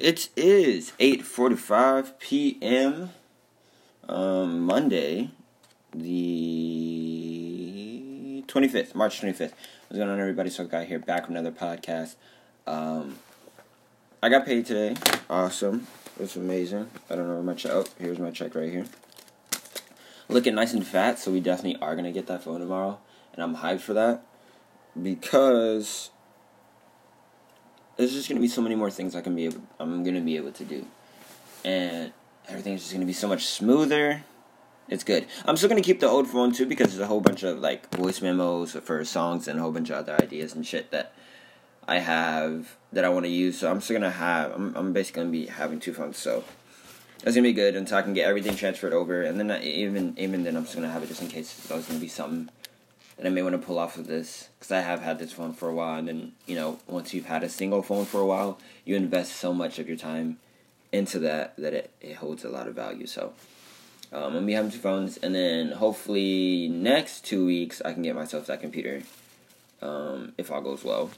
It is 8:45 p.m. Um, Monday, the 25th, March 25th. What's going on, everybody? So, guy here, back with another podcast. Um, I got paid today. Awesome. It's amazing. I don't know where my check. Oh, here's my check right here. Looking nice and fat, so we definitely are gonna get that phone tomorrow, and I'm hyped for that because there's just gonna be so many more things I can be able, I'm gonna be able to do, and everything's just gonna be so much smoother. It's good. I'm still gonna keep the old phone too because there's a whole bunch of like voice memos for songs and a whole bunch of other ideas and shit that I have that I want to use. So I'm still gonna have. I'm I'm basically gonna be having two phones. So that's gonna be good until I can get everything transferred over, and then I, even even then I'm just gonna have it just in case there's gonna be something that I may want to pull off of this because I have had this phone for a while, and then you know once you've had a single phone for a while, you invest so much of your time into that that it, it holds a lot of value. So um, I'm gonna be having two phones, and then hopefully next two weeks I can get myself that computer um, if all goes well.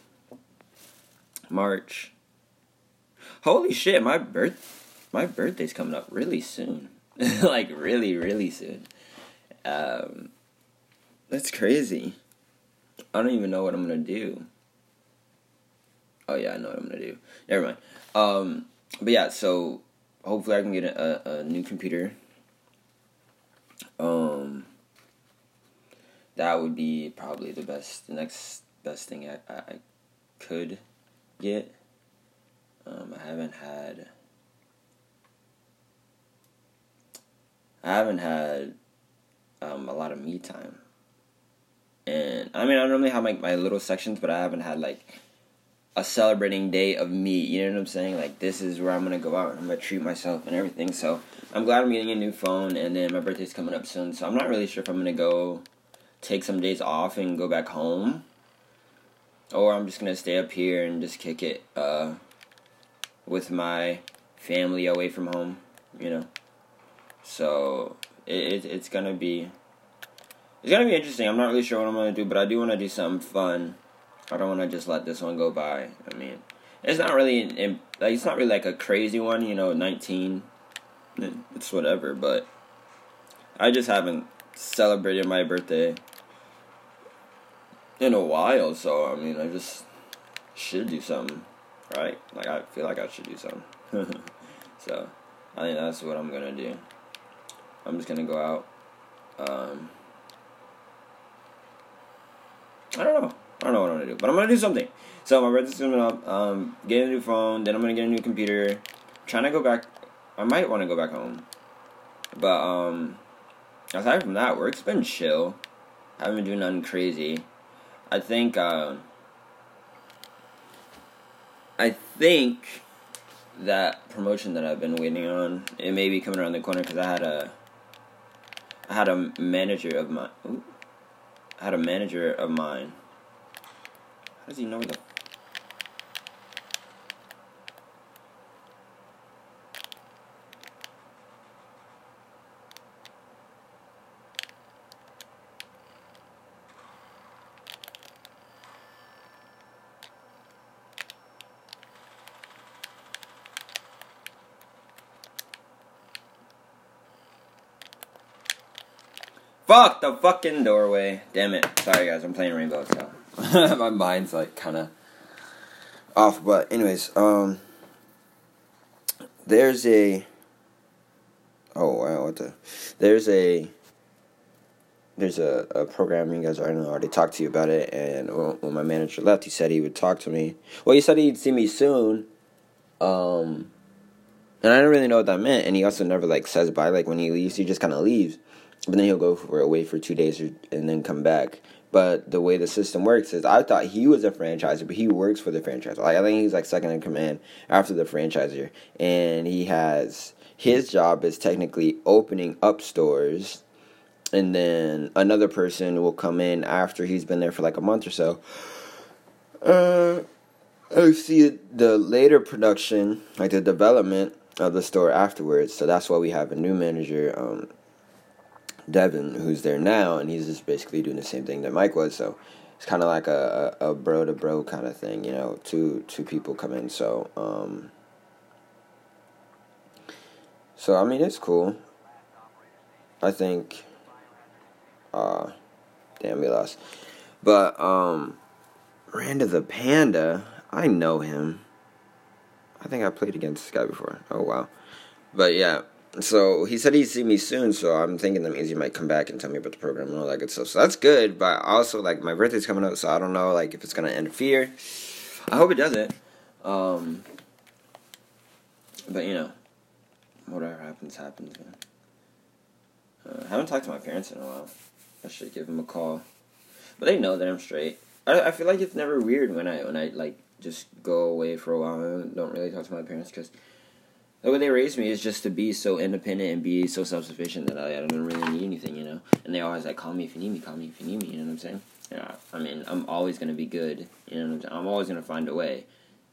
March. Holy shit! My birth, my birthday's coming up really soon. like really, really soon. Um, that's crazy. I don't even know what I'm gonna do. Oh yeah, I know what I'm gonna do. Never mind. Um, but yeah, so hopefully I can get a, a, new computer. Um, that would be probably the best, the next best thing I, I, could get. Um, I haven't had. I haven't had um, a lot of me time. And I mean, I normally have like my little sections, but I haven't had like a celebrating day of me. You know what I'm saying? Like this is where I'm gonna go out and I'm gonna treat myself and everything. So I'm glad I'm getting a new phone, and then my birthday's coming up soon. So I'm not really sure if I'm gonna go take some days off and go back home, or I'm just gonna stay up here and just kick it uh, with my family away from home. You know, so it, it it's gonna be it's gonna be interesting. I'm not really sure what I'm gonna do, but I do want to do something fun. I don't want to just let this one go by. I mean, it's not really like it's not really like a crazy one. You know, 19. It's whatever, but I just haven't celebrated my birthday in a while. So I mean, I just should do something, right? Like I feel like I should do something. so I think that's what I'm gonna do. I'm just gonna go out. Um, I don't know. I don't know what I'm gonna do, but I'm gonna do something. So my birthday's coming up. Um, get a new phone. Then I'm gonna get a new computer. I'm trying to go back. I might want to go back home, but um, aside from that, work's been chill. I haven't been doing nothing crazy. I think. Uh, I think that promotion that I've been waiting on it may be coming around the corner because I had a I had a manager of my. Had a manager of mine. How does he know where the Fuck the fucking doorway. Damn it. Sorry guys, I'm playing Rainbow, so my mind's like kind of off. But anyways, um, there's a. Oh wow! What the? There's a. There's a, a program you guys already know. I already talked to you about it, and when my manager left, he said he would talk to me. Well, he said he'd see me soon. Um, and I don't really know what that meant. And he also never like says bye. Like when he leaves, he just kind of leaves but then he'll go for away for two days and then come back. But the way the system works is, I thought he was a franchiser, but he works for the franchise. Like I think he's like second in command after the franchiser, and he has his job is technically opening up stores, and then another person will come in after he's been there for like a month or so. Uh, I see the later production, like the development of the store afterwards. So that's why we have a new manager. Um, Devin, who's there now, and he's just basically doing the same thing that Mike was. So it's kind of like a, a, a bro to bro kind of thing, you know. Two two people come in. So um, So I mean, it's cool. I think. Uh, damn, we lost. But um, Randa the Panda, I know him. I think I played against this guy before. Oh wow. But yeah, so he said he'd see me soon, so I'm thinking that means he might come back and tell me about the program and all that good stuff. So that's good, but also like my birthday's coming up, so I don't know like if it's gonna interfere. I hope it doesn't. Um, but you know, whatever happens, happens. Uh, I haven't talked to my parents in a while. I should give them a call, but they know that I'm straight. I I feel like it's never weird when I when I like just go away for a while and don't really talk to my parents because the way they raised me is just to be so independent and be so self sufficient that I, I don't really need anything, you know. And they always like call me if you need me, call me if you need me. You know what I'm saying? Yeah. I mean, I'm always gonna be good. You know what I'm saying? I'm always gonna find a way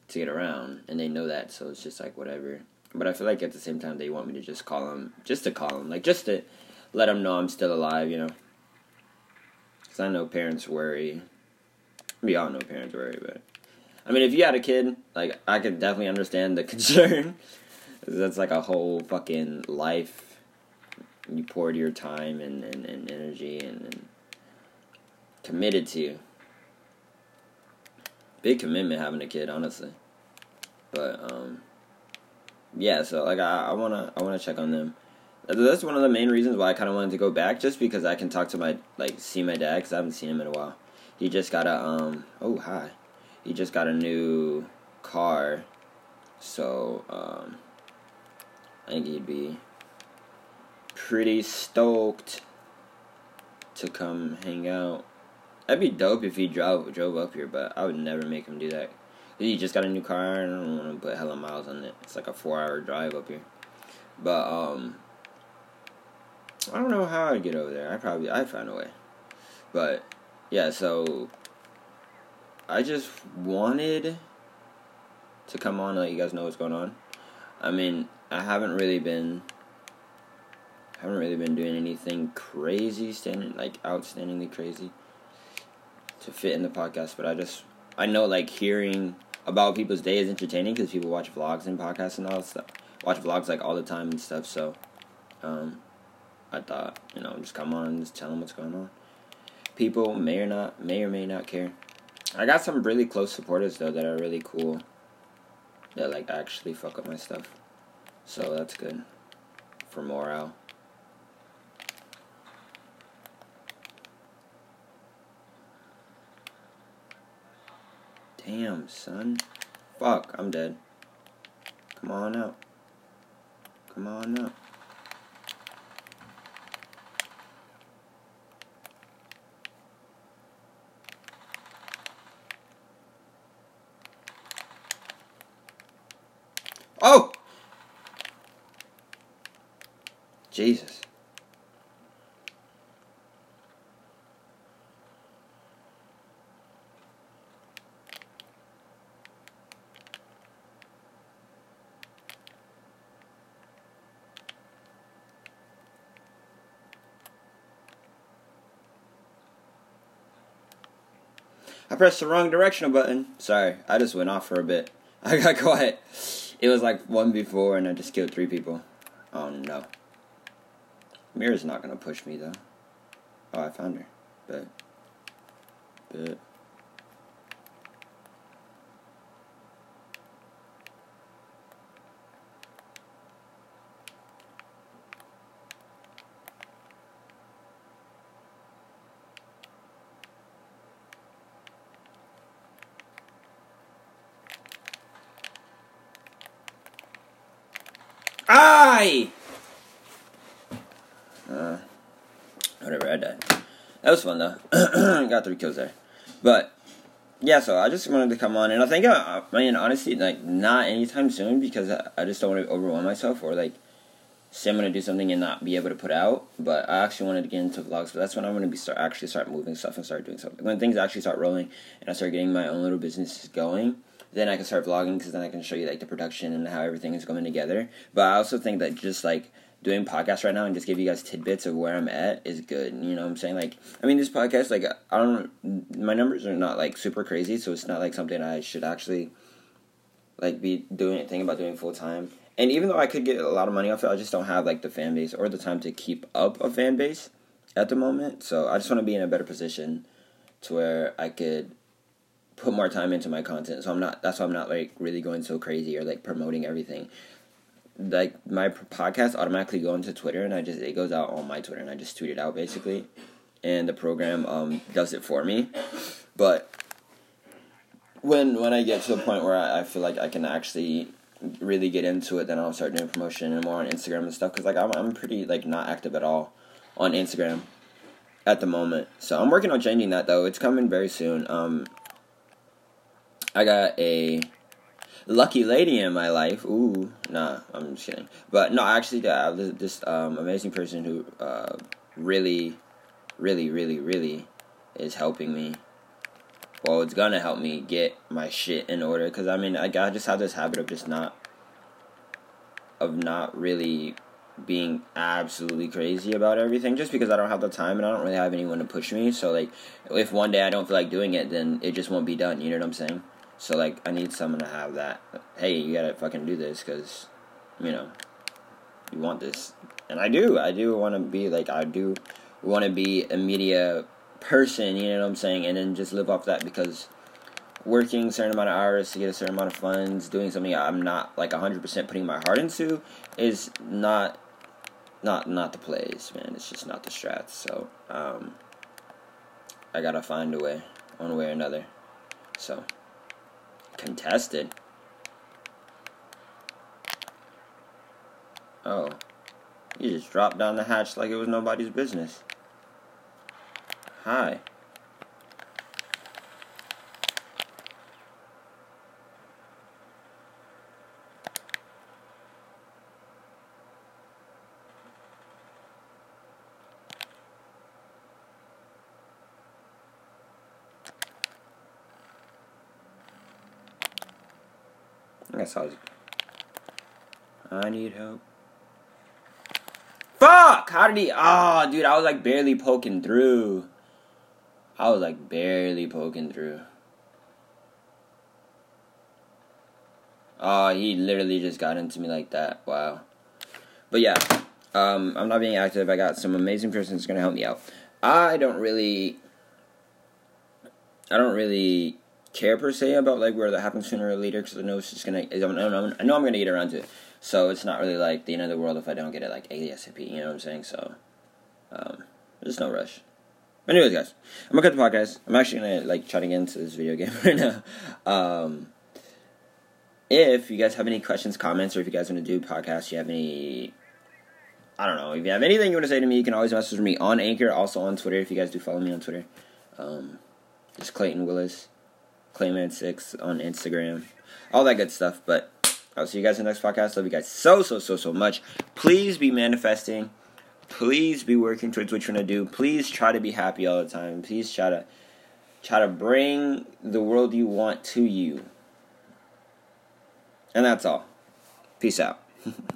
to get around, and they know that. So it's just like whatever. But I feel like at the same time they want me to just call them, just to call them, like just to let them know I'm still alive, you know. Because I know parents worry. We all know parents worry, but I mean, if you had a kid, like I could definitely understand the concern. That's like a whole fucking life you poured your time and, and, and energy and, and committed to. Big commitment having a kid, honestly. But um, yeah. So like I, I wanna I wanna check on them. That's one of the main reasons why I kind of wanted to go back, just because I can talk to my like see my dad, because I haven't seen him in a while. He just got a um oh hi, he just got a new car, so um think he'd be pretty stoked to come hang out. That'd be dope if he drove drove up here, but I would never make him do that. He just got a new car, and I don't want to put hella miles on it. It's like a four hour drive up here. But um, I don't know how I'd get over there. I probably I'd find a way. But yeah, so I just wanted to come on, and let you guys know what's going on. I mean, I haven't really been haven't really been doing anything crazy, standing like outstandingly crazy to fit in the podcast. But I just I know like hearing about people's day is entertaining because people watch vlogs and podcasts and all that stuff. Watch vlogs like all the time and stuff. So, um, I thought you know just come on and just tell them what's going on. People may or not may or may not care. I got some really close supporters though that are really cool. That like actually fuck up my stuff. So that's good for morale. Damn, son. Fuck, I'm dead. Come on out. Come on out. Oh! Jesus. I pressed the wrong directional button. Sorry, I just went off for a bit. I got quiet. It was like one before and I just killed three people. Oh no. Mira's not gonna push me though. Oh, I found her. But. But. Uh, whatever, I died. That was fun though. Got three kills there. But, yeah, so I just wanted to come on, and I think, uh, I mean, honestly, like, not anytime soon because I just don't want to overwhelm myself or, like, say I'm going to do something and not be able to put out. But I actually wanted to get into vlogs, but that's when I'm going to be start actually start moving stuff and start doing something. When things actually start rolling and I start getting my own little business going, then I can start vlogging because then I can show you like the production and how everything is coming together. But I also think that just like doing podcasts right now and just give you guys tidbits of where I'm at is good. You know what I'm saying? Like, I mean, this podcast, like, I don't, my numbers are not like super crazy, so it's not like something I should actually like be doing thinking about doing full time. And even though I could get a lot of money off it, I just don't have like the fan base or the time to keep up a fan base at the moment. So I just want to be in a better position to where I could put more time into my content. So I'm not. That's why I'm not like really going so crazy or like promoting everything. Like my podcast automatically go into Twitter and I just it goes out on my Twitter and I just tweet it out basically, and the program um does it for me. But when when I get to the point where I, I feel like I can actually really get into it, then I'll start doing promotion and more on Instagram and stuff. Cause like I'm I'm pretty like not active at all on Instagram at the moment. So I'm working on changing that though. It's coming very soon. Um, I got a lucky lady in my life. Ooh, nah, I'm just kidding. But no, actually, have this um, amazing person who uh, really, really, really, really is helping me. Well, it's gonna help me get my shit in order. Cause I mean, I, I just have this habit of just not, of not really being absolutely crazy about everything just because I don't have the time and I don't really have anyone to push me. So like if one day I don't feel like doing it then it just won't be done, you know what I'm saying? So like I need someone to have that hey, you got to fucking do this cuz you know, you want this. And I do. I do want to be like I do want to be a media person, you know what I'm saying? And then just live off that because working certain amount of hours to get a certain amount of funds, doing something I'm not like 100% putting my heart into is not not not the plays, man. It's just not the strats. So um, I gotta find a way, one way or another. So contested. Oh, you just dropped down the hatch like it was nobody's business. Hi. I need help. Fuck! How did he? Oh, dude, I was like barely poking through. I was like barely poking through. Oh, he literally just got into me like that. Wow. But yeah, um, I'm not being active. I got some amazing persons gonna help me out. I don't really. I don't really care per se about like where that happens sooner or later because I know it's just gonna. I know I'm gonna get around to it, so it's not really like the end of the world if I don't get it like ASAP. You know what I'm saying? So, um, there's no rush. Anyways, guys, I'm gonna cut the podcast. I'm actually gonna like try to get into this video game right now. Um, if you guys have any questions, comments, or if you guys want to do podcasts, you have any I don't know. If you have anything you want to say to me, you can always message me on Anchor, also on Twitter. If you guys do follow me on Twitter, um, just Clayton Willis. Clayman6 on Instagram, all that good stuff. But I'll see you guys in the next podcast. Love you guys so, so, so, so much. Please be manifesting. Please be working towards what you're gonna do. Please try to be happy all the time. Please try to try to bring the world you want to you. And that's all. Peace out.